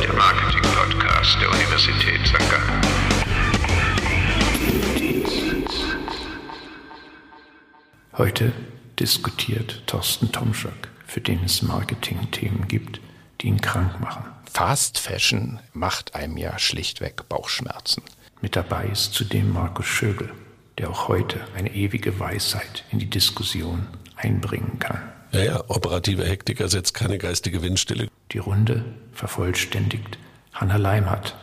Der Marketing-Podcast der Universität St. Gallen. Heute diskutiert Thorsten Tomschak, für den es Marketing-Themen gibt, die ihn krank machen. Fast Fashion macht einem ja schlichtweg Bauchschmerzen. Mit dabei ist zudem Markus Schögel, der auch heute eine ewige Weisheit in die Diskussion einbringen kann. Ja, ja, operative Hektik ersetzt keine geistige Windstille. Die Runde vervollständigt Hannah Leimhardt,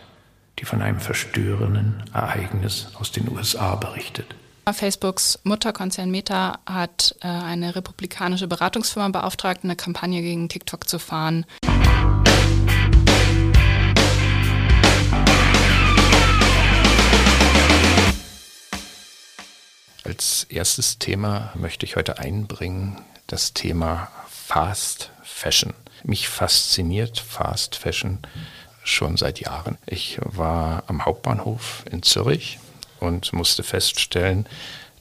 die von einem verstörenden Ereignis aus den USA berichtet. Facebooks Mutterkonzern Meta hat äh, eine republikanische Beratungsfirma beauftragt, eine Kampagne gegen TikTok zu fahren. Als erstes Thema möchte ich heute einbringen das Thema Fast Fashion. Mich fasziniert Fast Fashion schon seit Jahren. Ich war am Hauptbahnhof in Zürich und musste feststellen,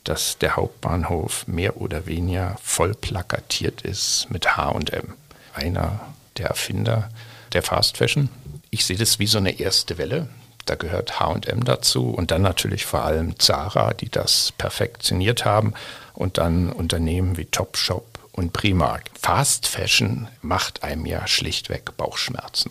dass der Hauptbahnhof mehr oder weniger voll plakatiert ist mit H&M. Einer der Erfinder der Fast Fashion. Ich sehe das wie so eine erste Welle. Da gehört HM dazu und dann natürlich vor allem Zara, die das perfektioniert haben und dann Unternehmen wie Topshop und Primark. Fast Fashion macht einem ja schlichtweg Bauchschmerzen.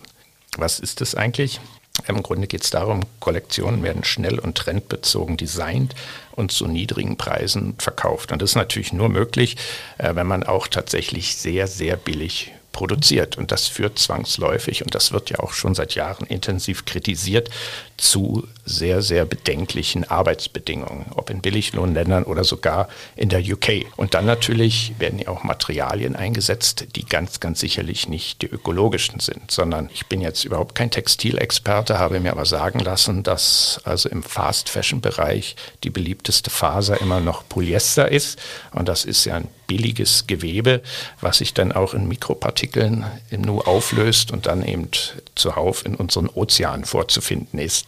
Was ist das eigentlich? Im Grunde geht es darum, Kollektionen werden schnell und trendbezogen designt und zu niedrigen Preisen verkauft. Und das ist natürlich nur möglich, äh, wenn man auch tatsächlich sehr, sehr billig produziert. Und das führt zwangsläufig, und das wird ja auch schon seit Jahren intensiv kritisiert, zu sehr, sehr bedenklichen Arbeitsbedingungen, ob in Billiglohnländern oder sogar in der UK. Und dann natürlich werden ja auch Materialien eingesetzt, die ganz, ganz sicherlich nicht die ökologischen sind, sondern ich bin jetzt überhaupt kein Textilexperte, habe mir aber sagen lassen, dass also im Fast-Fashion-Bereich die beliebteste Faser immer noch Polyester ist. Und das ist ja ein billiges Gewebe, was sich dann auch in Mikropartikeln im Nu auflöst und dann eben zuhauf in unseren Ozeanen vorzufinden ist.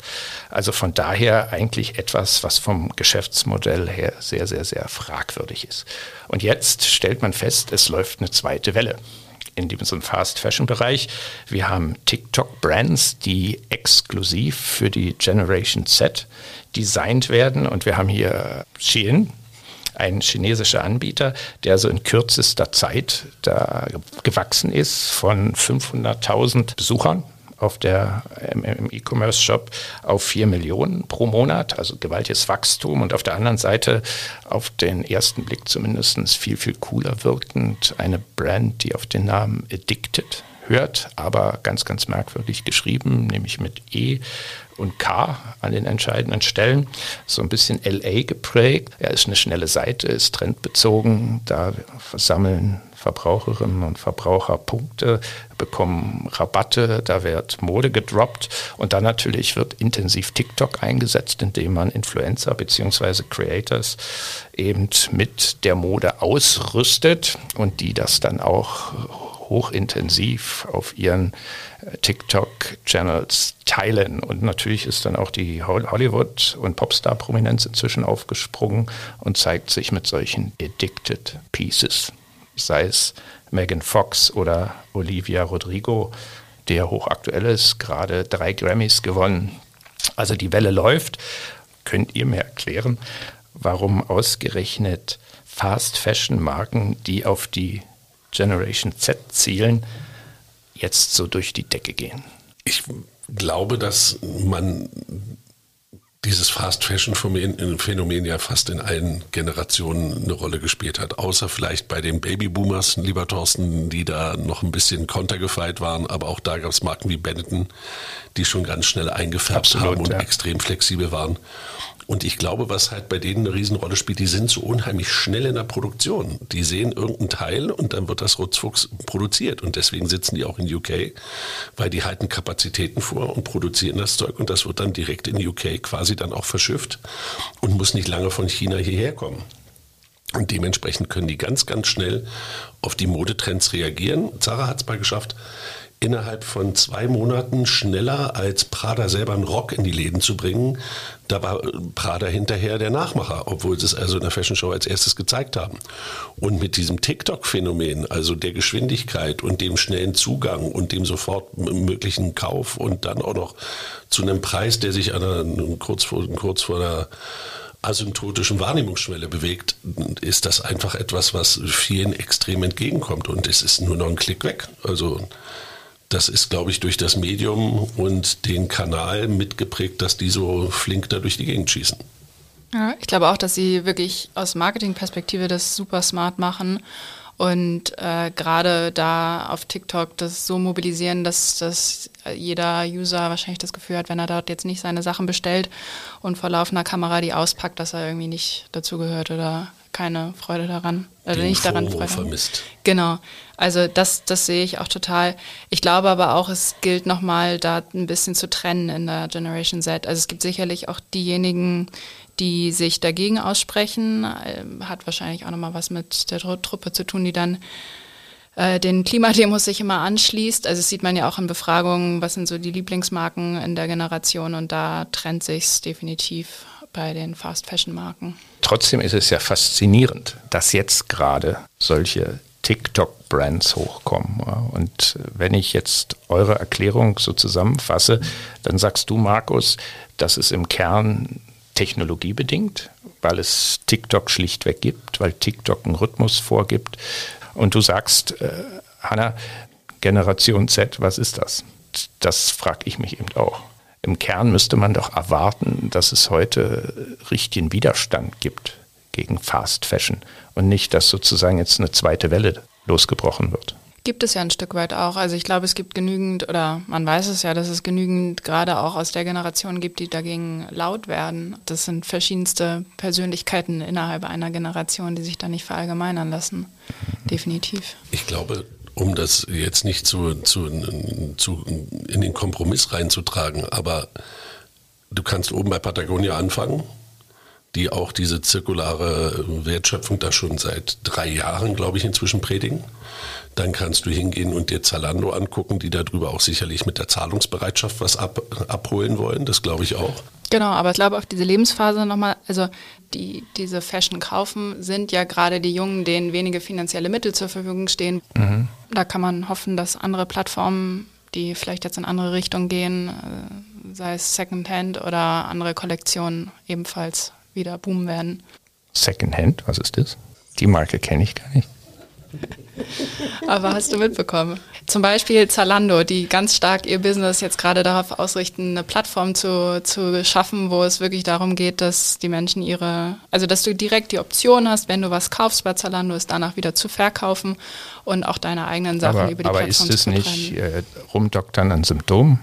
Also von daher eigentlich etwas, was vom Geschäftsmodell her sehr, sehr, sehr fragwürdig ist. Und jetzt stellt man fest, es läuft eine zweite Welle in diesem Fast-Fashion-Bereich. Wir haben TikTok-Brands, die exklusiv für die Generation Z designt werden. Und wir haben hier Shein, ein chinesischer Anbieter, der so in kürzester Zeit da gewachsen ist von 500.000 Besuchern auf der, im, im E-Commerce-Shop auf 4 Millionen pro Monat, also gewaltiges Wachstum. Und auf der anderen Seite auf den ersten Blick zumindest viel, viel cooler wirkend eine Brand, die auf den Namen Addicted hört, aber ganz, ganz merkwürdig geschrieben, nämlich mit E und K an den entscheidenden Stellen. So ein bisschen LA geprägt. Er ist eine schnelle Seite, ist trendbezogen. Da versammeln Verbraucherinnen und Verbraucher Punkte, bekommen Rabatte, da wird Mode gedroppt und dann natürlich wird intensiv TikTok eingesetzt, indem man Influencer bzw. Creators eben mit der Mode ausrüstet und die das dann auch hochintensiv auf ihren äh, TikTok-Channels teilen. Und natürlich ist dann auch die Hollywood- und Popstar-Prominenz inzwischen aufgesprungen und zeigt sich mit solchen Addicted Pieces. Sei es Megan Fox oder Olivia Rodrigo, der hochaktuell ist, gerade drei Grammys gewonnen. Also die Welle läuft. Könnt ihr mir erklären, warum ausgerechnet Fast-Fashion-Marken, die auf die Generation Z zielen, jetzt so durch die Decke gehen? Ich glaube, dass man dieses Fast Fashion Phänomen ja fast in allen Generationen eine Rolle gespielt hat. Außer vielleicht bei den Babyboomers, lieber Thorsten, die da noch ein bisschen kontergefeit waren. Aber auch da gab es Marken wie Benetton, die schon ganz schnell eingefärbt Absolut, haben und ja. extrem flexibel waren. Und ich glaube, was halt bei denen eine Riesenrolle spielt, die sind so unheimlich schnell in der Produktion. Die sehen irgendeinen Teil und dann wird das rutzfuchs produziert. Und deswegen sitzen die auch in UK, weil die halten Kapazitäten vor und produzieren das Zeug und das wird dann direkt in UK quasi dann auch verschifft und muss nicht lange von China hierher kommen. Und dementsprechend können die ganz, ganz schnell auf die Modetrends reagieren. Zara hat es mal geschafft, innerhalb von zwei Monaten schneller als Prada selber einen Rock in die Läden zu bringen. Da war Prada hinterher der Nachmacher, obwohl sie es also in der Fashion Show als erstes gezeigt haben. Und mit diesem TikTok-Phänomen, also der Geschwindigkeit und dem schnellen Zugang und dem sofort möglichen Kauf und dann auch noch zu einem Preis, der sich an kurz, vor, kurz vor der asymptotischen Wahrnehmungsschwelle bewegt, ist das einfach etwas, was vielen extrem entgegenkommt. Und es ist nur noch ein Klick weg. Also das ist, glaube ich, durch das Medium und den Kanal mitgeprägt, dass die so flink da durch die Gegend schießen. Ja, ich glaube auch, dass sie wirklich aus Marketingperspektive das super smart machen und äh, gerade da auf TikTok das so mobilisieren, dass, dass jeder User wahrscheinlich das Gefühl hat, wenn er dort jetzt nicht seine Sachen bestellt und vor laufender Kamera die auspackt, dass er irgendwie nicht dazugehört oder keine Freude daran, oder Den nicht daran Fomo Freude. vermisst. Genau. Also das, das sehe ich auch total. Ich glaube aber auch, es gilt nochmal da ein bisschen zu trennen in der Generation Z. Also es gibt sicherlich auch diejenigen, die sich dagegen aussprechen. Ähm, Hat wahrscheinlich auch nochmal was mit der Tru- Truppe zu tun, die dann äh, den Klimademos sich immer anschließt. Also das sieht man ja auch in Befragungen, was sind so die Lieblingsmarken in der Generation und da trennt sich's definitiv bei den Fast-Fashion-Marken. Trotzdem ist es ja faszinierend, dass jetzt gerade solche TikTok-Brands hochkommen. Und wenn ich jetzt eure Erklärung so zusammenfasse, dann sagst du, Markus, das ist im Kern technologiebedingt, weil es TikTok schlichtweg gibt, weil TikTok einen Rhythmus vorgibt. Und du sagst, äh, Hanna, Generation Z, was ist das? Das frage ich mich eben auch. Im Kern müsste man doch erwarten, dass es heute richtigen Widerstand gibt gegen Fast Fashion und nicht, dass sozusagen jetzt eine zweite Welle losgebrochen wird. Gibt es ja ein Stück weit auch. Also ich glaube, es gibt genügend, oder man weiß es ja, dass es genügend gerade auch aus der Generation gibt, die dagegen laut werden. Das sind verschiedenste Persönlichkeiten innerhalb einer Generation, die sich da nicht verallgemeinern lassen. Definitiv. Ich glaube, um das jetzt nicht zu, zu, zu, in den Kompromiss reinzutragen, aber du kannst oben bei Patagonia anfangen, die auch diese zirkulare Wertschöpfung da schon seit drei Jahren, glaube ich, inzwischen predigen. Dann kannst du hingehen und dir Zalando angucken, die darüber auch sicherlich mit der Zahlungsbereitschaft was ab, abholen wollen. Das glaube ich auch. Genau, aber ich glaube, auf diese Lebensphase nochmal, also die diese Fashion kaufen, sind ja gerade die Jungen, denen wenige finanzielle Mittel zur Verfügung stehen. Da kann man hoffen, dass andere Plattformen, die vielleicht jetzt in andere Richtungen gehen, äh, sei es Secondhand oder andere Kollektionen, ebenfalls wieder boomen werden. Secondhand, was ist das? Die Marke kenne ich gar nicht. Aber hast du mitbekommen? Zum Beispiel Zalando, die ganz stark ihr Business jetzt gerade darauf ausrichten, eine Plattform zu, zu schaffen, wo es wirklich darum geht, dass die Menschen ihre, also dass du direkt die Option hast, wenn du was kaufst bei Zalando, es danach wieder zu verkaufen und auch deine eigenen Sachen Aber, über die aber Plattform ist es zu nicht äh, rumdoktern an Symptomen?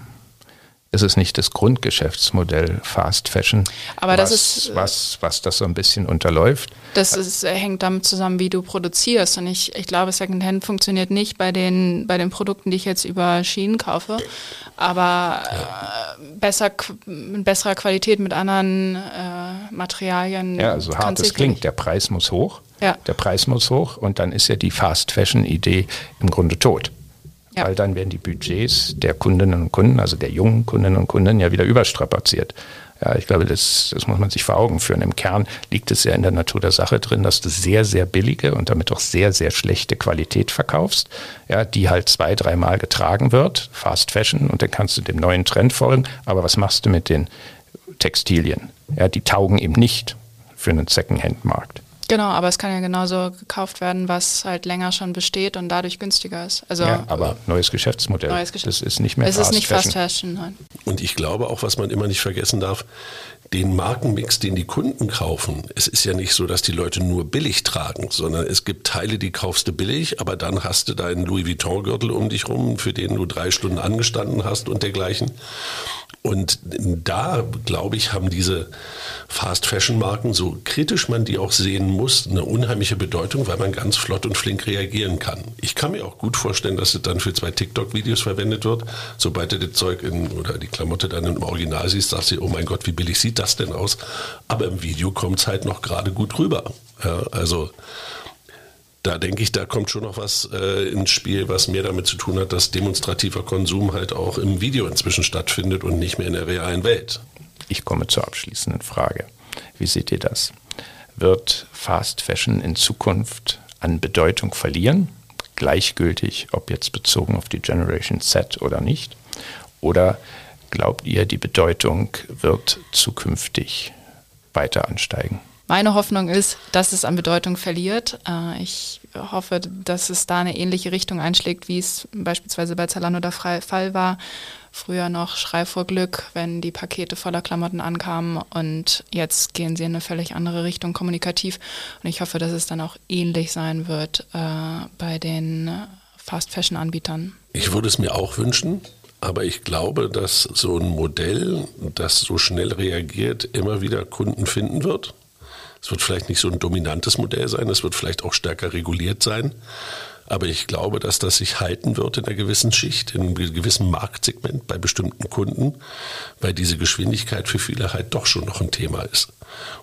Ist es nicht das Grundgeschäftsmodell Fast Fashion, Aber das was, ist, äh, was, was das so ein bisschen unterläuft? Das ist, äh, hängt damit zusammen, wie du produzierst. Und ich, ich glaube, Secondhand funktioniert nicht bei den, bei den Produkten, die ich jetzt über Schienen kaufe. Aber äh, besser, mit besserer Qualität, mit anderen äh, Materialien. Ja, so hart kann's es klingt, der Preis muss hoch. Ja. Der Preis muss hoch und dann ist ja die Fast Fashion Idee im Grunde tot. Ja. Weil dann werden die Budgets der Kundinnen und Kunden, also der jungen Kundinnen und Kunden, ja wieder überstrapaziert. Ja, ich glaube, das, das muss man sich vor Augen führen. Im Kern liegt es ja in der Natur der Sache drin, dass du sehr, sehr billige und damit auch sehr, sehr schlechte Qualität verkaufst, ja, die halt zwei, dreimal getragen wird, Fast Fashion, und dann kannst du dem neuen Trend folgen. Aber was machst du mit den Textilien? Ja, die taugen eben nicht für einen Secondhand-Markt. Genau, aber es kann ja genauso gekauft werden, was halt länger schon besteht und dadurch günstiger ist. Also Ja, aber neues Geschäftsmodell. neues Geschäft- Das ist nicht mehr es Fast ist nicht Fashion. Fast Fashion. Nein. Und ich glaube auch, was man immer nicht vergessen darf, den Markenmix, den die Kunden kaufen, es ist ja nicht so, dass die Leute nur billig tragen, sondern es gibt Teile, die kaufst du billig, aber dann hast du deinen Louis Vuitton-Gürtel um dich rum, für den du drei Stunden angestanden hast und dergleichen. Und da, glaube ich, haben diese Fast-Fashion-Marken, so kritisch man die auch sehen muss, eine unheimliche Bedeutung, weil man ganz flott und flink reagieren kann. Ich kann mir auch gut vorstellen, dass es dann für zwei TikTok-Videos verwendet wird. Sobald du das Zeug in, oder die Klamotte dann im Original siehst, sagst du, oh mein Gott, wie billig sieht das denn aus? Aber im Video kommt es halt noch gerade gut rüber. Ja, also da denke ich, da kommt schon noch was äh, ins Spiel, was mehr damit zu tun hat, dass demonstrativer Konsum halt auch im Video inzwischen stattfindet und nicht mehr in der realen Welt. Ich komme zur abschließenden Frage. Wie seht ihr das? Wird Fast Fashion in Zukunft an Bedeutung verlieren? Gleichgültig, ob jetzt bezogen auf die Generation Z oder nicht? Oder glaubt ihr, die Bedeutung wird zukünftig weiter ansteigen? Meine Hoffnung ist, dass es an Bedeutung verliert. Äh, ich hoffe, dass es da eine ähnliche Richtung einschlägt, wie es beispielsweise bei Zalando der Fall war. Früher noch Schrei vor Glück, wenn die Pakete voller Klamotten ankamen und jetzt gehen sie in eine völlig andere Richtung kommunikativ. Und ich hoffe, dass es dann auch ähnlich sein wird äh, bei den Fast Fashion Anbietern. Ich würde es mir auch wünschen. Aber ich glaube, dass so ein Modell, das so schnell reagiert, immer wieder Kunden finden wird. Es wird vielleicht nicht so ein dominantes Modell sein, es wird vielleicht auch stärker reguliert sein. Aber ich glaube, dass das sich halten wird in einer gewissen Schicht, in einem gewissen Marktsegment bei bestimmten Kunden, weil diese Geschwindigkeit für viele halt doch schon noch ein Thema ist.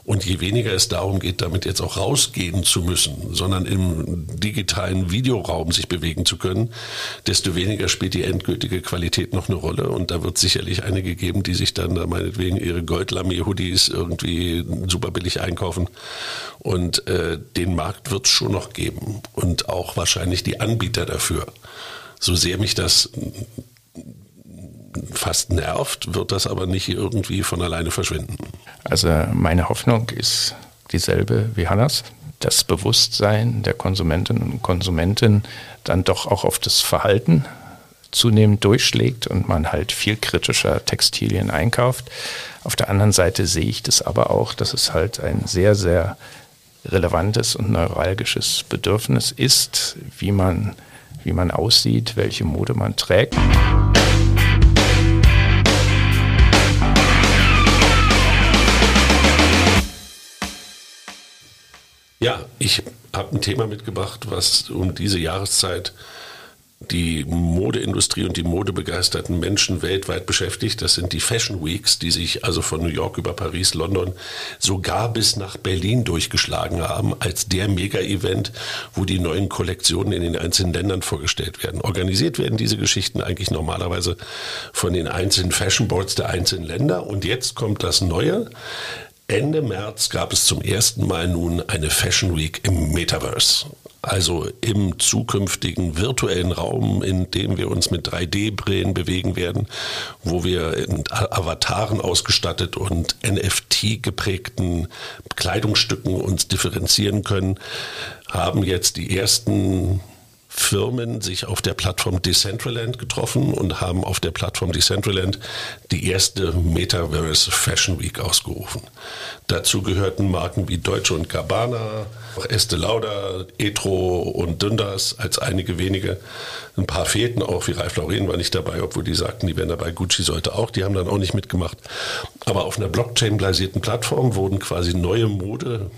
Und je weniger es darum geht, damit jetzt auch rausgehen zu müssen, sondern im digitalen Videoraum sich bewegen zu können, desto weniger spielt die endgültige Qualität noch eine Rolle. Und da wird sicherlich einige geben, die sich dann da meinetwegen ihre Goldlamé-Hoodies irgendwie super billig einkaufen. Und äh, den Markt wird es schon noch geben. Und auch wahrscheinlich die Anbieter dafür. So sehr mich das fast nervt, wird das aber nicht irgendwie von alleine verschwinden. Also meine Hoffnung ist dieselbe wie Hannas. Das Bewusstsein der Konsumentinnen und Konsumenten dann doch auch auf das Verhalten zunehmend durchschlägt und man halt viel kritischer Textilien einkauft. Auf der anderen Seite sehe ich das aber auch, dass es halt ein sehr, sehr relevantes und neuralgisches Bedürfnis ist, wie man, wie man aussieht, welche Mode man trägt. Ja, ich habe ein Thema mitgebracht, was um diese Jahreszeit die Modeindustrie und die modebegeisterten Menschen weltweit beschäftigt. Das sind die Fashion Weeks, die sich also von New York über Paris, London, sogar bis nach Berlin durchgeschlagen haben, als der Mega-Event, wo die neuen Kollektionen in den einzelnen Ländern vorgestellt werden. Organisiert werden diese Geschichten eigentlich normalerweise von den einzelnen Fashion Boards der einzelnen Länder. Und jetzt kommt das Neue. Ende März gab es zum ersten Mal nun eine Fashion Week im Metaverse. Also im zukünftigen virtuellen Raum, in dem wir uns mit 3D-Brillen bewegen werden, wo wir in Avataren ausgestattet und NFT geprägten Kleidungsstücken uns differenzieren können, haben jetzt die ersten Firmen sich auf der Plattform Decentraland getroffen und haben auf der Plattform Decentraland die erste Metaverse Fashion Week ausgerufen. Dazu gehörten Marken wie Deutsche und Gabbana, Estee Lauder, Etro und Dundas als einige wenige. Ein paar fehlten auch, wie Ralf Lauren war nicht dabei, obwohl die sagten, die wären dabei. Gucci sollte auch, die haben dann auch nicht mitgemacht. Aber auf einer Blockchain-basierten Plattform wurden quasi neue Mode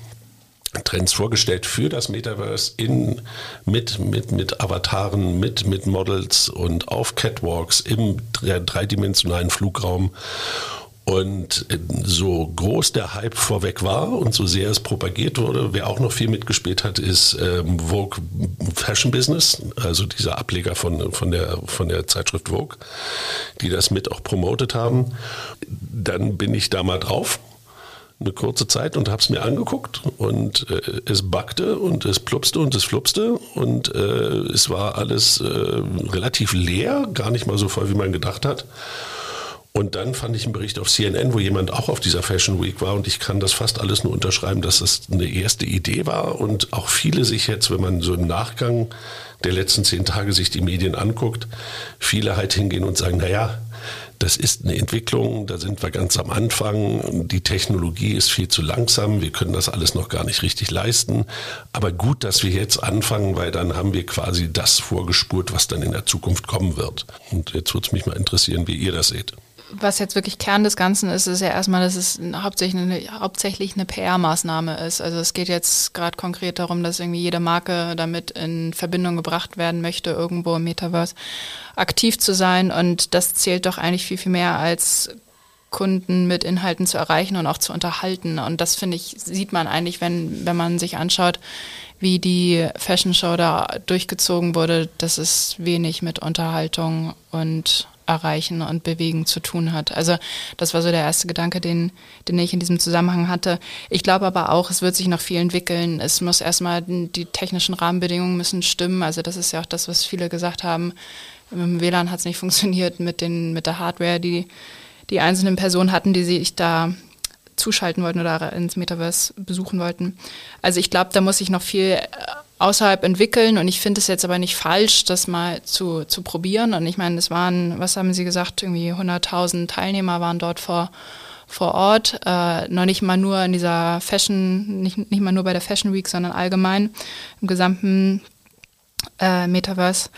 Trends vorgestellt für das Metaverse in, mit, mit, mit Avataren, mit, mit Models und auf Catwalks im dreidimensionalen Flugraum. Und so groß der Hype vorweg war und so sehr es propagiert wurde, wer auch noch viel mitgespielt hat, ist ähm, Vogue Fashion Business, also dieser Ableger von, von, der, von der Zeitschrift Vogue, die das mit auch promotet haben. Dann bin ich da mal drauf eine kurze Zeit und habe es mir angeguckt und äh, es backte und es plupste und es flupste und äh, es war alles äh, relativ leer, gar nicht mal so voll, wie man gedacht hat. Und dann fand ich einen Bericht auf CNN, wo jemand auch auf dieser Fashion Week war und ich kann das fast alles nur unterschreiben, dass das eine erste Idee war und auch viele sich jetzt, wenn man so im Nachgang der letzten zehn Tage sich die Medien anguckt, viele halt hingehen und sagen, naja, das ist eine Entwicklung, da sind wir ganz am Anfang. Die Technologie ist viel zu langsam, wir können das alles noch gar nicht richtig leisten. Aber gut, dass wir jetzt anfangen, weil dann haben wir quasi das vorgespurt, was dann in der Zukunft kommen wird. Und jetzt würde es mich mal interessieren, wie ihr das seht was jetzt wirklich Kern des Ganzen ist, ist ja erstmal, dass es hauptsächlich eine, hauptsächlich eine PR-Maßnahme ist. Also es geht jetzt gerade konkret darum, dass irgendwie jede Marke damit in Verbindung gebracht werden möchte, irgendwo im Metaverse aktiv zu sein. Und das zählt doch eigentlich viel, viel mehr als Kunden mit Inhalten zu erreichen und auch zu unterhalten. Und das finde ich, sieht man eigentlich, wenn, wenn man sich anschaut, wie die Fashion Show da durchgezogen wurde, dass es wenig mit Unterhaltung und Erreichen und Bewegen zu tun hat. Also das war so der erste Gedanke, den, den ich in diesem Zusammenhang hatte. Ich glaube aber auch, es wird sich noch viel entwickeln. Es muss erstmal, die technischen Rahmenbedingungen müssen stimmen. Also das ist ja auch das, was viele gesagt haben. Dem WLAN hat es nicht funktioniert mit, den, mit der Hardware, die die einzelnen Personen hatten, die sich da zuschalten wollten oder ins Metaverse besuchen wollten. Also ich glaube, da muss sich noch viel äh, außerhalb entwickeln und ich finde es jetzt aber nicht falsch, das mal zu, zu probieren. Und ich meine, es waren, was haben Sie gesagt, irgendwie 100.000 Teilnehmer waren dort vor, vor Ort, äh, noch nicht mal nur in dieser Fashion, nicht, nicht mal nur bei der Fashion Week, sondern allgemein im gesamten äh, Metaverse.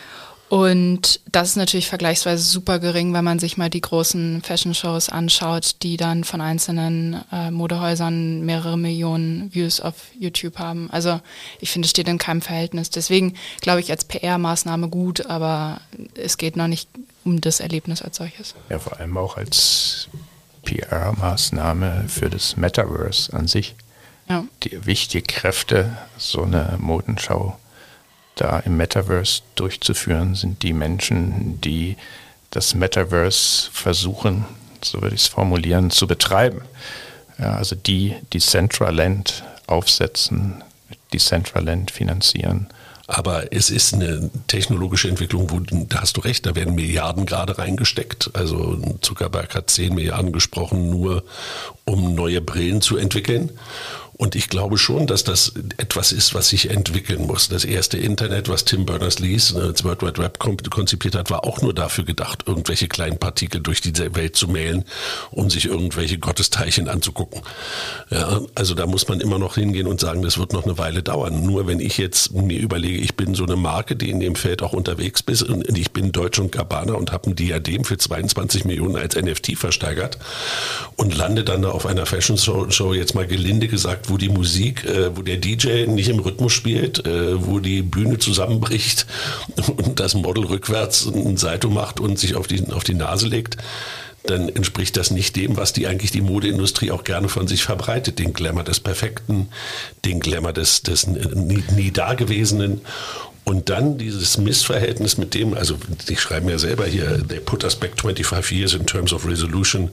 Und das ist natürlich vergleichsweise super gering, wenn man sich mal die großen Fashion-Shows anschaut, die dann von einzelnen äh, Modehäusern mehrere Millionen Views auf YouTube haben. Also ich finde, es steht in keinem Verhältnis. Deswegen glaube ich als PR-Maßnahme gut, aber es geht noch nicht um das Erlebnis als solches. Ja, vor allem auch als PR-Maßnahme für das Metaverse an sich. Ja. Die wichtige Kräfte, so eine Modenschau da im Metaverse durchzuführen, sind die Menschen, die das Metaverse versuchen, so würde ich es formulieren, zu betreiben. Ja, also die Decentraland aufsetzen, Decentraland finanzieren. Aber es ist eine technologische Entwicklung, wo, da hast du recht, da werden Milliarden gerade reingesteckt. Also Zuckerberg hat 10 Milliarden gesprochen, nur um neue Brillen zu entwickeln. Und ich glaube schon, dass das etwas ist, was sich entwickeln muss. Das erste Internet, was Tim Berners-Lee, das World Wide Web konzipiert hat, war auch nur dafür gedacht, irgendwelche kleinen Partikel durch die Welt zu mailen, um sich irgendwelche Gottesteilchen anzugucken. Ja, also da muss man immer noch hingehen und sagen, das wird noch eine Weile dauern. Nur wenn ich jetzt mir überlege, ich bin so eine Marke, die in dem Feld auch unterwegs ist und ich bin Deutsch und Gabbana und habe ein Diadem für 22 Millionen als NFT versteigert und lande dann da auf einer Fashion Show jetzt mal gelinde gesagt wo die Musik, äh, wo der DJ nicht im Rhythmus spielt, äh, wo die Bühne zusammenbricht und das Model rückwärts ein Salto macht und sich auf die, auf die Nase legt, dann entspricht das nicht dem, was die eigentlich die Modeindustrie auch gerne von sich verbreitet. Den Glamour des Perfekten, den Glamour des, des nie, nie Dagewesenen. Und dann dieses Missverhältnis mit dem, also die schreiben ja selber hier, they put us back 25 years in terms of resolution.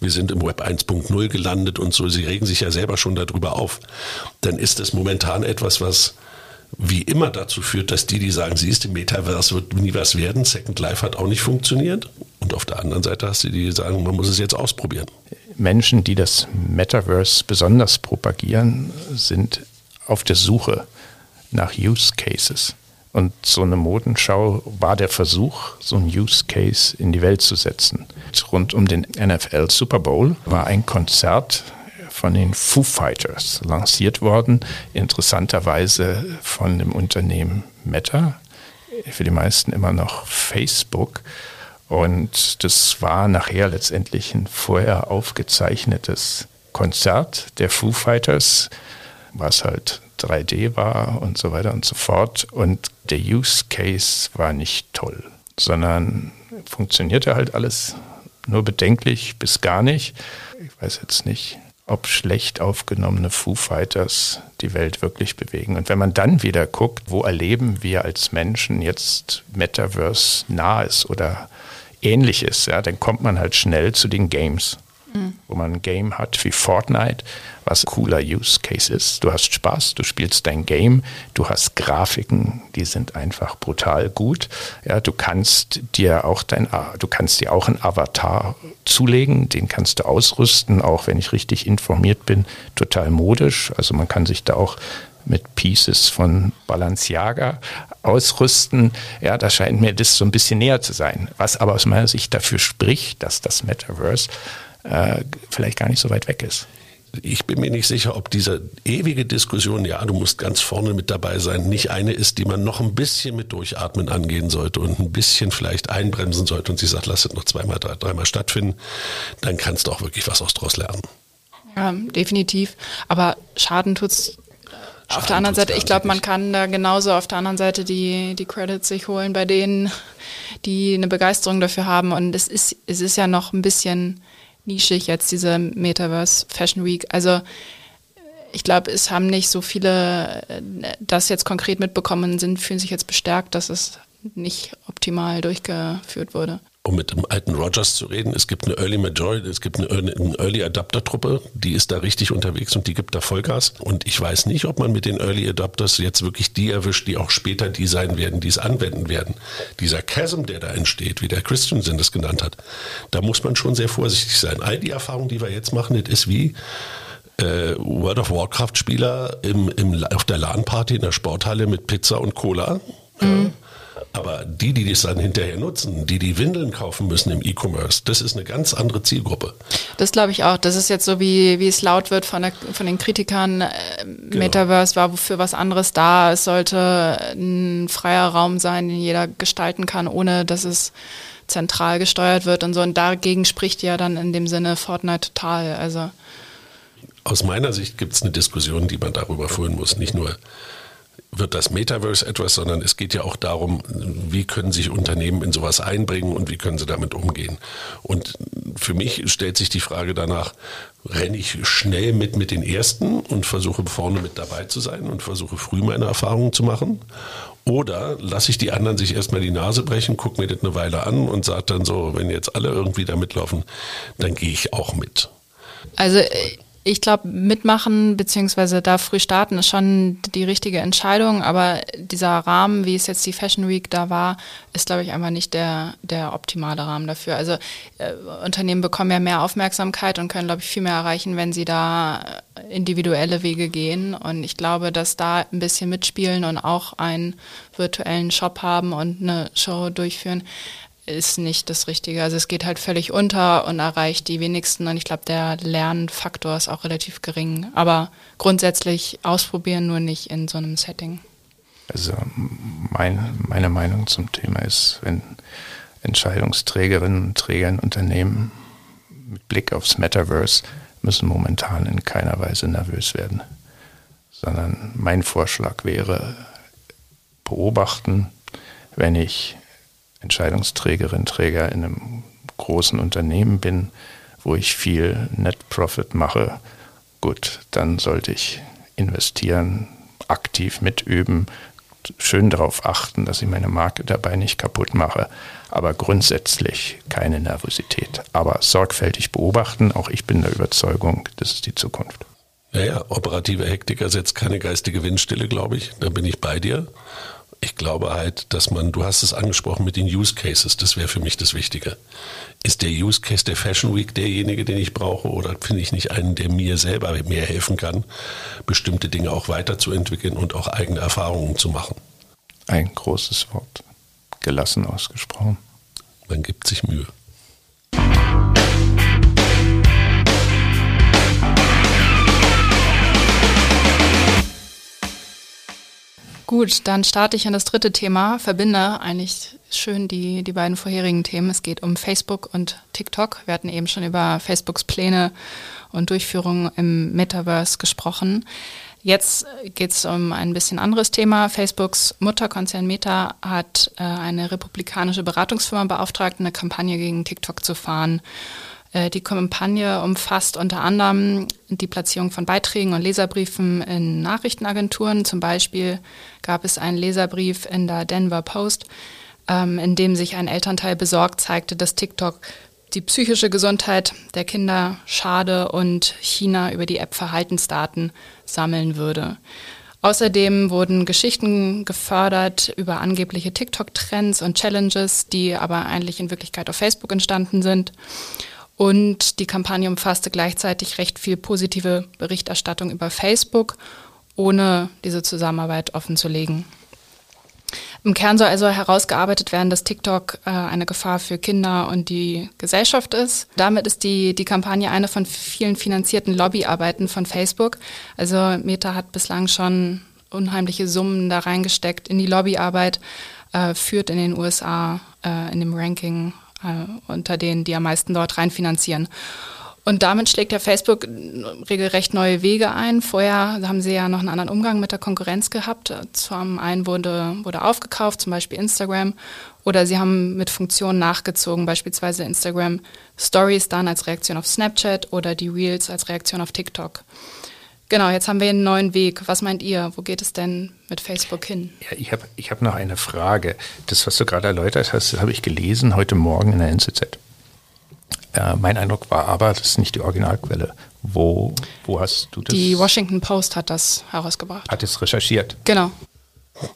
Wir sind im Web 1.0 gelandet und so. Sie regen sich ja selber schon darüber auf. Dann ist es momentan etwas, was wie immer dazu führt, dass die, die sagen, sie ist im Metaverse, wird nie was werden. Second Life hat auch nicht funktioniert. Und auf der anderen Seite hast du die, die sagen, man muss es jetzt ausprobieren. Menschen, die das Metaverse besonders propagieren, sind auf der Suche nach Use Cases. Und so eine Modenschau war der Versuch, so ein Use Case in die Welt zu setzen. Rund um den NFL Super Bowl war ein Konzert von den Foo Fighters lanciert worden, interessanterweise von dem Unternehmen Meta, für die meisten immer noch Facebook. Und das war nachher letztendlich ein vorher aufgezeichnetes Konzert der Foo Fighters, was halt 3D war und so weiter und so fort. Und der Use Case war nicht toll, sondern funktionierte halt alles nur bedenklich bis gar nicht. Ich weiß jetzt nicht, ob schlecht aufgenommene Foo Fighters die Welt wirklich bewegen. Und wenn man dann wieder guckt, wo erleben wir als Menschen jetzt Metaverse nahes oder ähnliches, ja, dann kommt man halt schnell zu den Games mhm. wo man ein Game hat wie Fortnite, was ein cooler Use Case ist. Du hast Spaß, du spielst dein Game, du hast Grafiken, die sind einfach brutal gut. Ja, du kannst dir auch dein, du kannst dir auch einen Avatar zulegen, den kannst du ausrüsten, auch wenn ich richtig informiert bin, total modisch. Also man kann sich da auch mit Pieces von Balenciaga ausrüsten. Ja, da scheint mir das so ein bisschen näher zu sein. Was aber aus meiner Sicht dafür spricht, dass das Metaverse äh, vielleicht gar nicht so weit weg ist. Ich bin mir nicht sicher, ob diese ewige Diskussion, ja, du musst ganz vorne mit dabei sein, nicht eine ist, die man noch ein bisschen mit Durchatmen angehen sollte und ein bisschen vielleicht einbremsen sollte und sie sagt, lass es noch zweimal, drei, dreimal stattfinden, dann kannst du auch wirklich was aus draus lernen. Ja, definitiv. Aber Schaden tut's Schaden auf der anderen Seite, ich glaube, man kann da genauso auf der anderen Seite die, die Credits sich holen bei denen, die eine Begeisterung dafür haben. Und es ist, es ist ja noch ein bisschen nischig jetzt diese Metaverse Fashion Week. Also ich glaube, es haben nicht so viele äh, das jetzt konkret mitbekommen sind, fühlen sich jetzt bestärkt, dass es nicht optimal durchgeführt wurde um mit dem alten Rogers zu reden, es gibt eine Early Majority, es gibt eine Early Adapter Truppe, die ist da richtig unterwegs und die gibt da Vollgas. Und ich weiß nicht, ob man mit den Early Adapters jetzt wirklich die erwischt, die auch später die sein werden, die es anwenden werden. Dieser Chasm, der da entsteht, wie der Christensen das genannt hat, da muss man schon sehr vorsichtig sein. All die Erfahrungen, die wir jetzt machen, das ist wie äh, World of Warcraft Spieler im, im, auf der LAN-Party in der Sporthalle mit Pizza und Cola. Mhm. Aber die, die das dann hinterher nutzen, die die Windeln kaufen müssen im E-Commerce, das ist eine ganz andere Zielgruppe. Das glaube ich auch. Das ist jetzt so, wie, wie es laut wird von, der, von den Kritikern. Äh, genau. Metaverse war für was anderes da. Es sollte ein freier Raum sein, den jeder gestalten kann, ohne dass es zentral gesteuert wird und so. Und dagegen spricht ja dann in dem Sinne Fortnite total. Also aus meiner Sicht gibt es eine Diskussion, die man darüber führen muss. Nicht nur wird das Metaverse etwas, sondern es geht ja auch darum, wie können sich Unternehmen in sowas einbringen und wie können sie damit umgehen. Und für mich stellt sich die Frage danach, renne ich schnell mit mit den Ersten und versuche vorne mit dabei zu sein und versuche früh meine Erfahrungen zu machen? Oder lasse ich die anderen sich erstmal die Nase brechen, gucke mir das eine Weile an und sage dann so, wenn jetzt alle irgendwie da mitlaufen, dann gehe ich auch mit. Also äh, ich glaube, mitmachen bzw. da früh starten ist schon die richtige Entscheidung, aber dieser Rahmen, wie es jetzt die Fashion Week da war, ist, glaube ich, einfach nicht der, der optimale Rahmen dafür. Also äh, Unternehmen bekommen ja mehr Aufmerksamkeit und können, glaube ich, viel mehr erreichen, wenn sie da individuelle Wege gehen. Und ich glaube, dass da ein bisschen mitspielen und auch einen virtuellen Shop haben und eine Show durchführen, ist nicht das Richtige. Also es geht halt völlig unter und erreicht die wenigsten und ich glaube, der Lernfaktor ist auch relativ gering. Aber grundsätzlich ausprobieren, nur nicht in so einem Setting. Also mein, meine Meinung zum Thema ist, wenn Entscheidungsträgerinnen und Träger in Unternehmen mit Blick aufs Metaverse müssen momentan in keiner Weise nervös werden, sondern mein Vorschlag wäre, beobachten, wenn ich Entscheidungsträgerin, Träger in einem großen Unternehmen bin, wo ich viel Net Profit mache, gut, dann sollte ich investieren, aktiv mitüben, schön darauf achten, dass ich meine Marke dabei nicht kaputt mache, aber grundsätzlich keine Nervosität. Aber sorgfältig beobachten, auch ich bin der Überzeugung, das ist die Zukunft. Ja, ja, operative Hektik ersetzt keine geistige Windstille, glaube ich. Da bin ich bei dir. Ich glaube halt, dass man, du hast es angesprochen mit den Use Cases, das wäre für mich das Wichtige. Ist der Use Case der Fashion Week derjenige, den ich brauche, oder finde ich nicht einen, der mir selber mehr helfen kann, bestimmte Dinge auch weiterzuentwickeln und auch eigene Erfahrungen zu machen? Ein großes Wort, gelassen ausgesprochen. Man gibt sich Mühe. Gut, dann starte ich an das dritte Thema, verbinde eigentlich schön die, die beiden vorherigen Themen. Es geht um Facebook und TikTok. Wir hatten eben schon über Facebooks Pläne und Durchführung im Metaverse gesprochen. Jetzt geht es um ein bisschen anderes Thema. Facebooks Mutterkonzern Meta hat äh, eine republikanische Beratungsfirma beauftragt, eine Kampagne gegen TikTok zu fahren. Äh, die Kampagne umfasst unter anderem die Platzierung von Beiträgen und Leserbriefen in Nachrichtenagenturen. Zum Beispiel gab es einen Leserbrief in der Denver Post, ähm, in dem sich ein Elternteil besorgt zeigte, dass TikTok die psychische Gesundheit der Kinder schade und China über die App Verhaltensdaten sammeln würde. Außerdem wurden Geschichten gefördert über angebliche TikTok-Trends und Challenges, die aber eigentlich in Wirklichkeit auf Facebook entstanden sind. Und die Kampagne umfasste gleichzeitig recht viel positive Berichterstattung über Facebook, ohne diese Zusammenarbeit offenzulegen. Im Kern soll also herausgearbeitet werden, dass TikTok äh, eine Gefahr für Kinder und die Gesellschaft ist. Damit ist die, die Kampagne eine von vielen finanzierten Lobbyarbeiten von Facebook. Also Meta hat bislang schon unheimliche Summen da reingesteckt in die Lobbyarbeit, äh, führt in den USA äh, in dem Ranking äh, unter denen, die am meisten dort reinfinanzieren. Und damit schlägt ja Facebook regelrecht neue Wege ein. Vorher haben sie ja noch einen anderen Umgang mit der Konkurrenz gehabt. Zum einen wurde, wurde aufgekauft, zum Beispiel Instagram, oder sie haben mit Funktionen nachgezogen, beispielsweise Instagram Stories dann als Reaktion auf Snapchat oder die Reels als Reaktion auf TikTok. Genau, jetzt haben wir einen neuen Weg. Was meint ihr? Wo geht es denn mit Facebook hin? Ja, ich habe ich hab noch eine Frage. Das, was du gerade erläutert hast, habe ich gelesen heute Morgen in der NZZ. Äh, mein Eindruck war aber, das ist nicht die Originalquelle. Wo, wo hast du das? Die Washington Post hat das herausgebracht. Hat es recherchiert? Genau.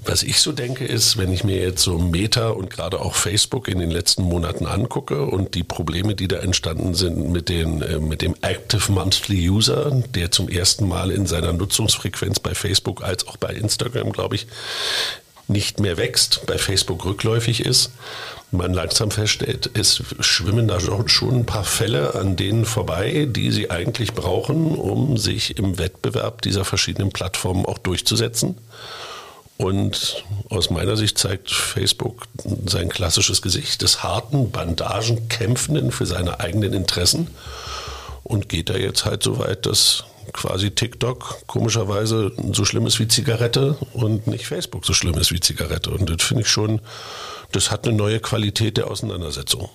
Was ich so denke, ist, wenn ich mir jetzt so Meta und gerade auch Facebook in den letzten Monaten angucke und die Probleme, die da entstanden sind mit, den, äh, mit dem Active Monthly User, der zum ersten Mal in seiner Nutzungsfrequenz bei Facebook als auch bei Instagram, glaube ich, nicht mehr wächst, bei Facebook rückläufig ist, man langsam feststellt, es schwimmen da schon ein paar Fälle an denen vorbei, die sie eigentlich brauchen, um sich im Wettbewerb dieser verschiedenen Plattformen auch durchzusetzen. Und aus meiner Sicht zeigt Facebook sein klassisches Gesicht des harten, Bandagenkämpfenden für seine eigenen Interessen und geht da jetzt halt so weit, dass quasi TikTok komischerweise so schlimm ist wie Zigarette und nicht Facebook so schlimm ist wie Zigarette. Und das finde ich schon, das hat eine neue Qualität der Auseinandersetzung.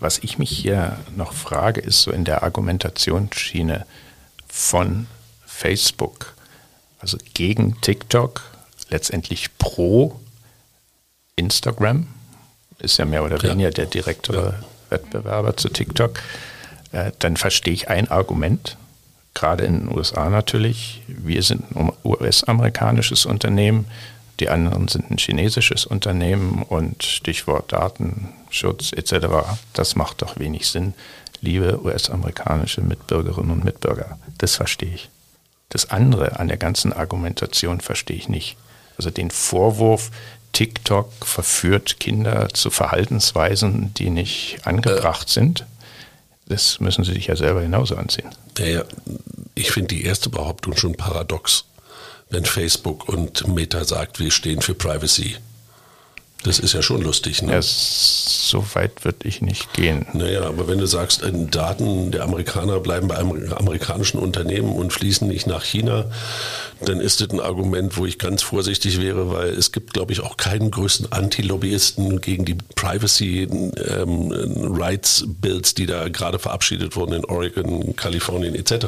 Was ich mich hier noch frage, ist so in der Argumentationsschiene von Facebook, also gegen TikTok, letztendlich pro Instagram, ist ja mehr oder weniger ja. der direktere ja. Wettbewerber zu TikTok, äh, dann verstehe ich ein Argument, gerade in den USA natürlich. Wir sind ein US-amerikanisches Unternehmen, die anderen sind ein chinesisches Unternehmen und Stichwort Datenschutz etc. Das macht doch wenig Sinn, liebe US-amerikanische Mitbürgerinnen und Mitbürger. Das verstehe ich. Das andere an der ganzen Argumentation verstehe ich nicht. Also den Vorwurf, TikTok verführt Kinder zu Verhaltensweisen, die nicht angebracht äh. sind. Das müssen sie sich ja selber genauso ansehen. Ja, ja. Ich finde die erste Behauptung schon paradox, wenn Facebook und Meta sagt, wir stehen für Privacy. Das ist ja schon lustig. Ne? Ja, so weit würde ich nicht gehen. Naja, aber wenn du sagst, äh, Daten der Amerikaner bleiben bei amerikanischen Unternehmen und fließen nicht nach China, dann ist das ein Argument, wo ich ganz vorsichtig wäre, weil es gibt, glaube ich, auch keinen größten Anti-Lobbyisten gegen die Privacy ähm, Rights Bills, die da gerade verabschiedet wurden in Oregon, Kalifornien etc.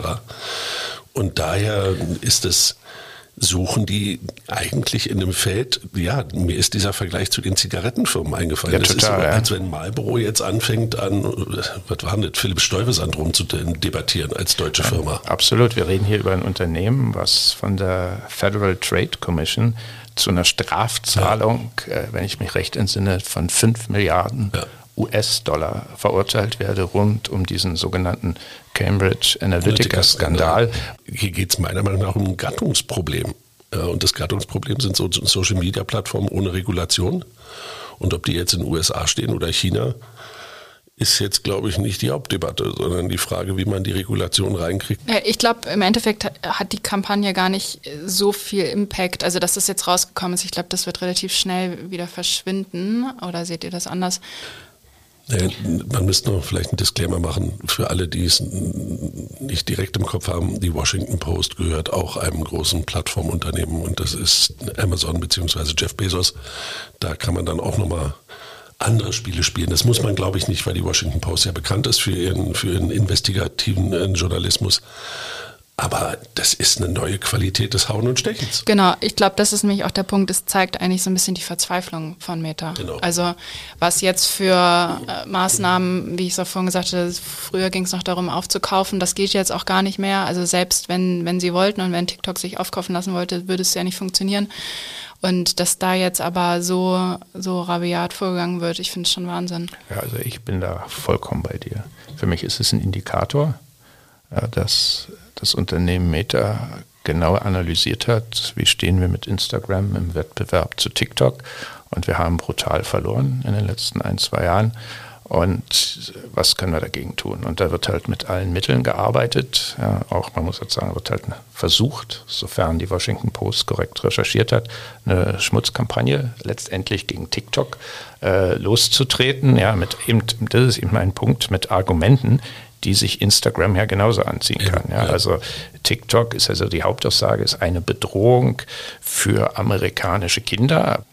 Und daher ist es suchen die eigentlich in dem Feld, ja, mir ist dieser Vergleich zu den Zigarettenfirmen eingefallen. Ja, das total, ist so, ja. als wenn Marlboro jetzt anfängt an, was war denn das, Philipp Stuyvesant rum zu debattieren als deutsche Firma. Ja, absolut, wir reden hier über ein Unternehmen, was von der Federal Trade Commission zu einer Strafzahlung, äh, wenn ich mich recht entsinne, von 5 Milliarden US-Dollar verurteilt werde rund um diesen sogenannten Cambridge Analytica-Skandal. Hier geht es meiner Meinung nach um ein Gattungsproblem. Und das Gattungsproblem sind so Social-Media-Plattformen ohne Regulation. Und ob die jetzt in den USA stehen oder China, ist jetzt, glaube ich, nicht die Hauptdebatte, sondern die Frage, wie man die Regulation reinkriegt. Ja, ich glaube, im Endeffekt hat die Kampagne gar nicht so viel Impact. Also, dass das jetzt rausgekommen ist, ich glaube, das wird relativ schnell wieder verschwinden. Oder seht ihr das anders? Man müsste noch vielleicht einen Disclaimer machen für alle, die es nicht direkt im Kopf haben. Die Washington Post gehört auch einem großen Plattformunternehmen und das ist Amazon bzw. Jeff Bezos. Da kann man dann auch nochmal andere Spiele spielen. Das muss man, glaube ich, nicht, weil die Washington Post ja bekannt ist für ihren, für ihren investigativen äh, Journalismus. Aber das ist eine neue Qualität des Hauen und Stechens. Genau, ich glaube, das ist nämlich auch der Punkt. Es zeigt eigentlich so ein bisschen die Verzweiflung von Meta. Genau. Also was jetzt für äh, Maßnahmen, wie ich es auch vorhin gesagt hatte, früher ging es noch darum aufzukaufen, das geht jetzt auch gar nicht mehr. Also selbst wenn, wenn sie wollten und wenn TikTok sich aufkaufen lassen wollte, würde es ja nicht funktionieren. Und dass da jetzt aber so, so rabiat vorgegangen wird, ich finde es schon Wahnsinn. Ja, also ich bin da vollkommen bei dir. Für mich ist es ein Indikator, dass das Unternehmen Meta genau analysiert hat, wie stehen wir mit Instagram im Wettbewerb zu TikTok. Und wir haben brutal verloren in den letzten ein, zwei Jahren. Und was können wir dagegen tun? Und da wird halt mit allen Mitteln gearbeitet. Ja, auch, man muss jetzt sagen, wird halt versucht, sofern die Washington Post korrekt recherchiert hat, eine Schmutzkampagne letztendlich gegen TikTok äh, loszutreten. Ja, mit eben, das ist eben ein Punkt mit Argumenten, die sich Instagram ja genauso anziehen kann. Ja, also TikTok ist also die Hauptaussage, ist eine Bedrohung für amerikanische Kinder.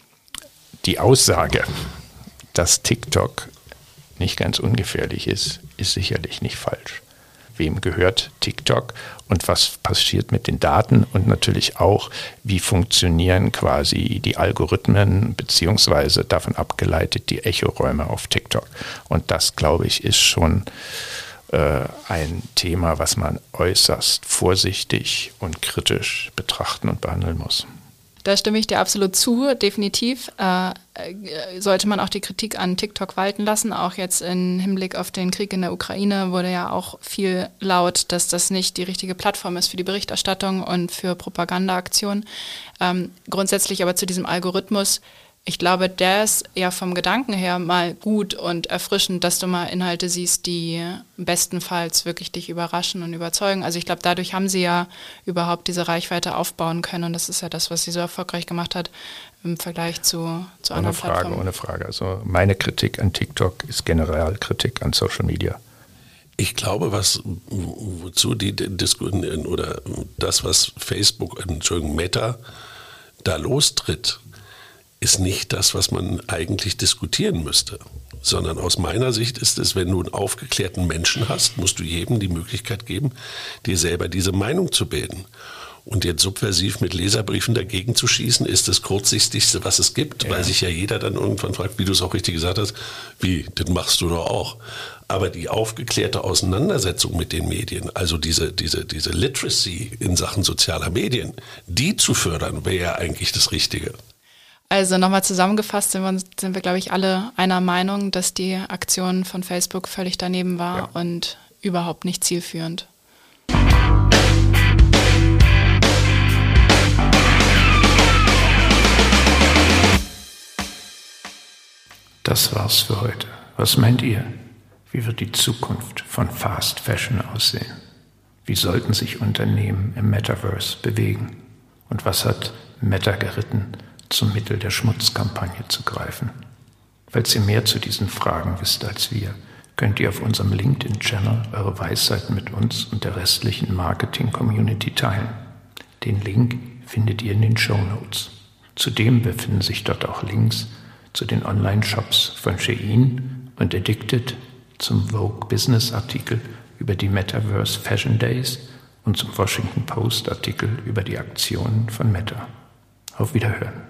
Die Aussage, dass TikTok nicht ganz ungefährlich ist, ist sicherlich nicht falsch. wem gehört TikTok und was passiert mit den Daten und natürlich auch, wie funktionieren quasi die Algorithmen beziehungsweise davon abgeleitet die Echoräume auf TikTok. Und das, glaube ich, ist schon äh, ein Thema, was man äußerst vorsichtig und kritisch betrachten und behandeln muss. Da stimme ich dir absolut zu, definitiv. Äh, äh, sollte man auch die Kritik an TikTok walten lassen. Auch jetzt im Hinblick auf den Krieg in der Ukraine wurde ja auch viel laut, dass das nicht die richtige Plattform ist für die Berichterstattung und für Propagandaaktionen. Ähm, grundsätzlich aber zu diesem Algorithmus ich glaube, der ist ja vom Gedanken her mal gut und erfrischend, dass du mal Inhalte siehst, die bestenfalls wirklich dich überraschen und überzeugen. Also ich glaube, dadurch haben sie ja überhaupt diese Reichweite aufbauen können und das ist ja das, was sie so erfolgreich gemacht hat im Vergleich zu, zu ohne anderen Frage, Plattformen. Ohne Frage. Also meine Kritik an TikTok ist Generalkritik an Social Media. Ich glaube, was wozu die Diskussion oder das, was Facebook, Entschuldigung, Meta da lostritt, ist nicht das, was man eigentlich diskutieren müsste. Sondern aus meiner Sicht ist es, wenn du einen aufgeklärten Menschen hast, musst du jedem die Möglichkeit geben, dir selber diese Meinung zu bilden. Und jetzt subversiv mit Leserbriefen dagegen zu schießen, ist das kurzsichtigste, was es gibt, ja. weil sich ja jeder dann irgendwann fragt, wie du es auch richtig gesagt hast, wie, das machst du doch auch. Aber die aufgeklärte Auseinandersetzung mit den Medien, also diese, diese, diese Literacy in Sachen sozialer Medien, die zu fördern, wäre ja eigentlich das Richtige. Also nochmal zusammengefasst sind wir, sind wir, glaube ich, alle einer Meinung, dass die Aktion von Facebook völlig daneben war ja. und überhaupt nicht zielführend. Das war's für heute. Was meint ihr? Wie wird die Zukunft von Fast Fashion aussehen? Wie sollten sich Unternehmen im Metaverse bewegen? Und was hat Meta geritten? Zum Mittel der Schmutzkampagne zu greifen. Falls ihr mehr zu diesen Fragen wisst als wir, könnt ihr auf unserem LinkedIn-Channel eure Weisheiten mit uns und der restlichen Marketing-Community teilen. Den Link findet ihr in den Show Notes. Zudem befinden sich dort auch Links zu den Online-Shops von Shein und Addicted, zum Vogue Business Artikel über die Metaverse Fashion Days und zum Washington Post Artikel über die Aktionen von Meta. Auf Wiederhören.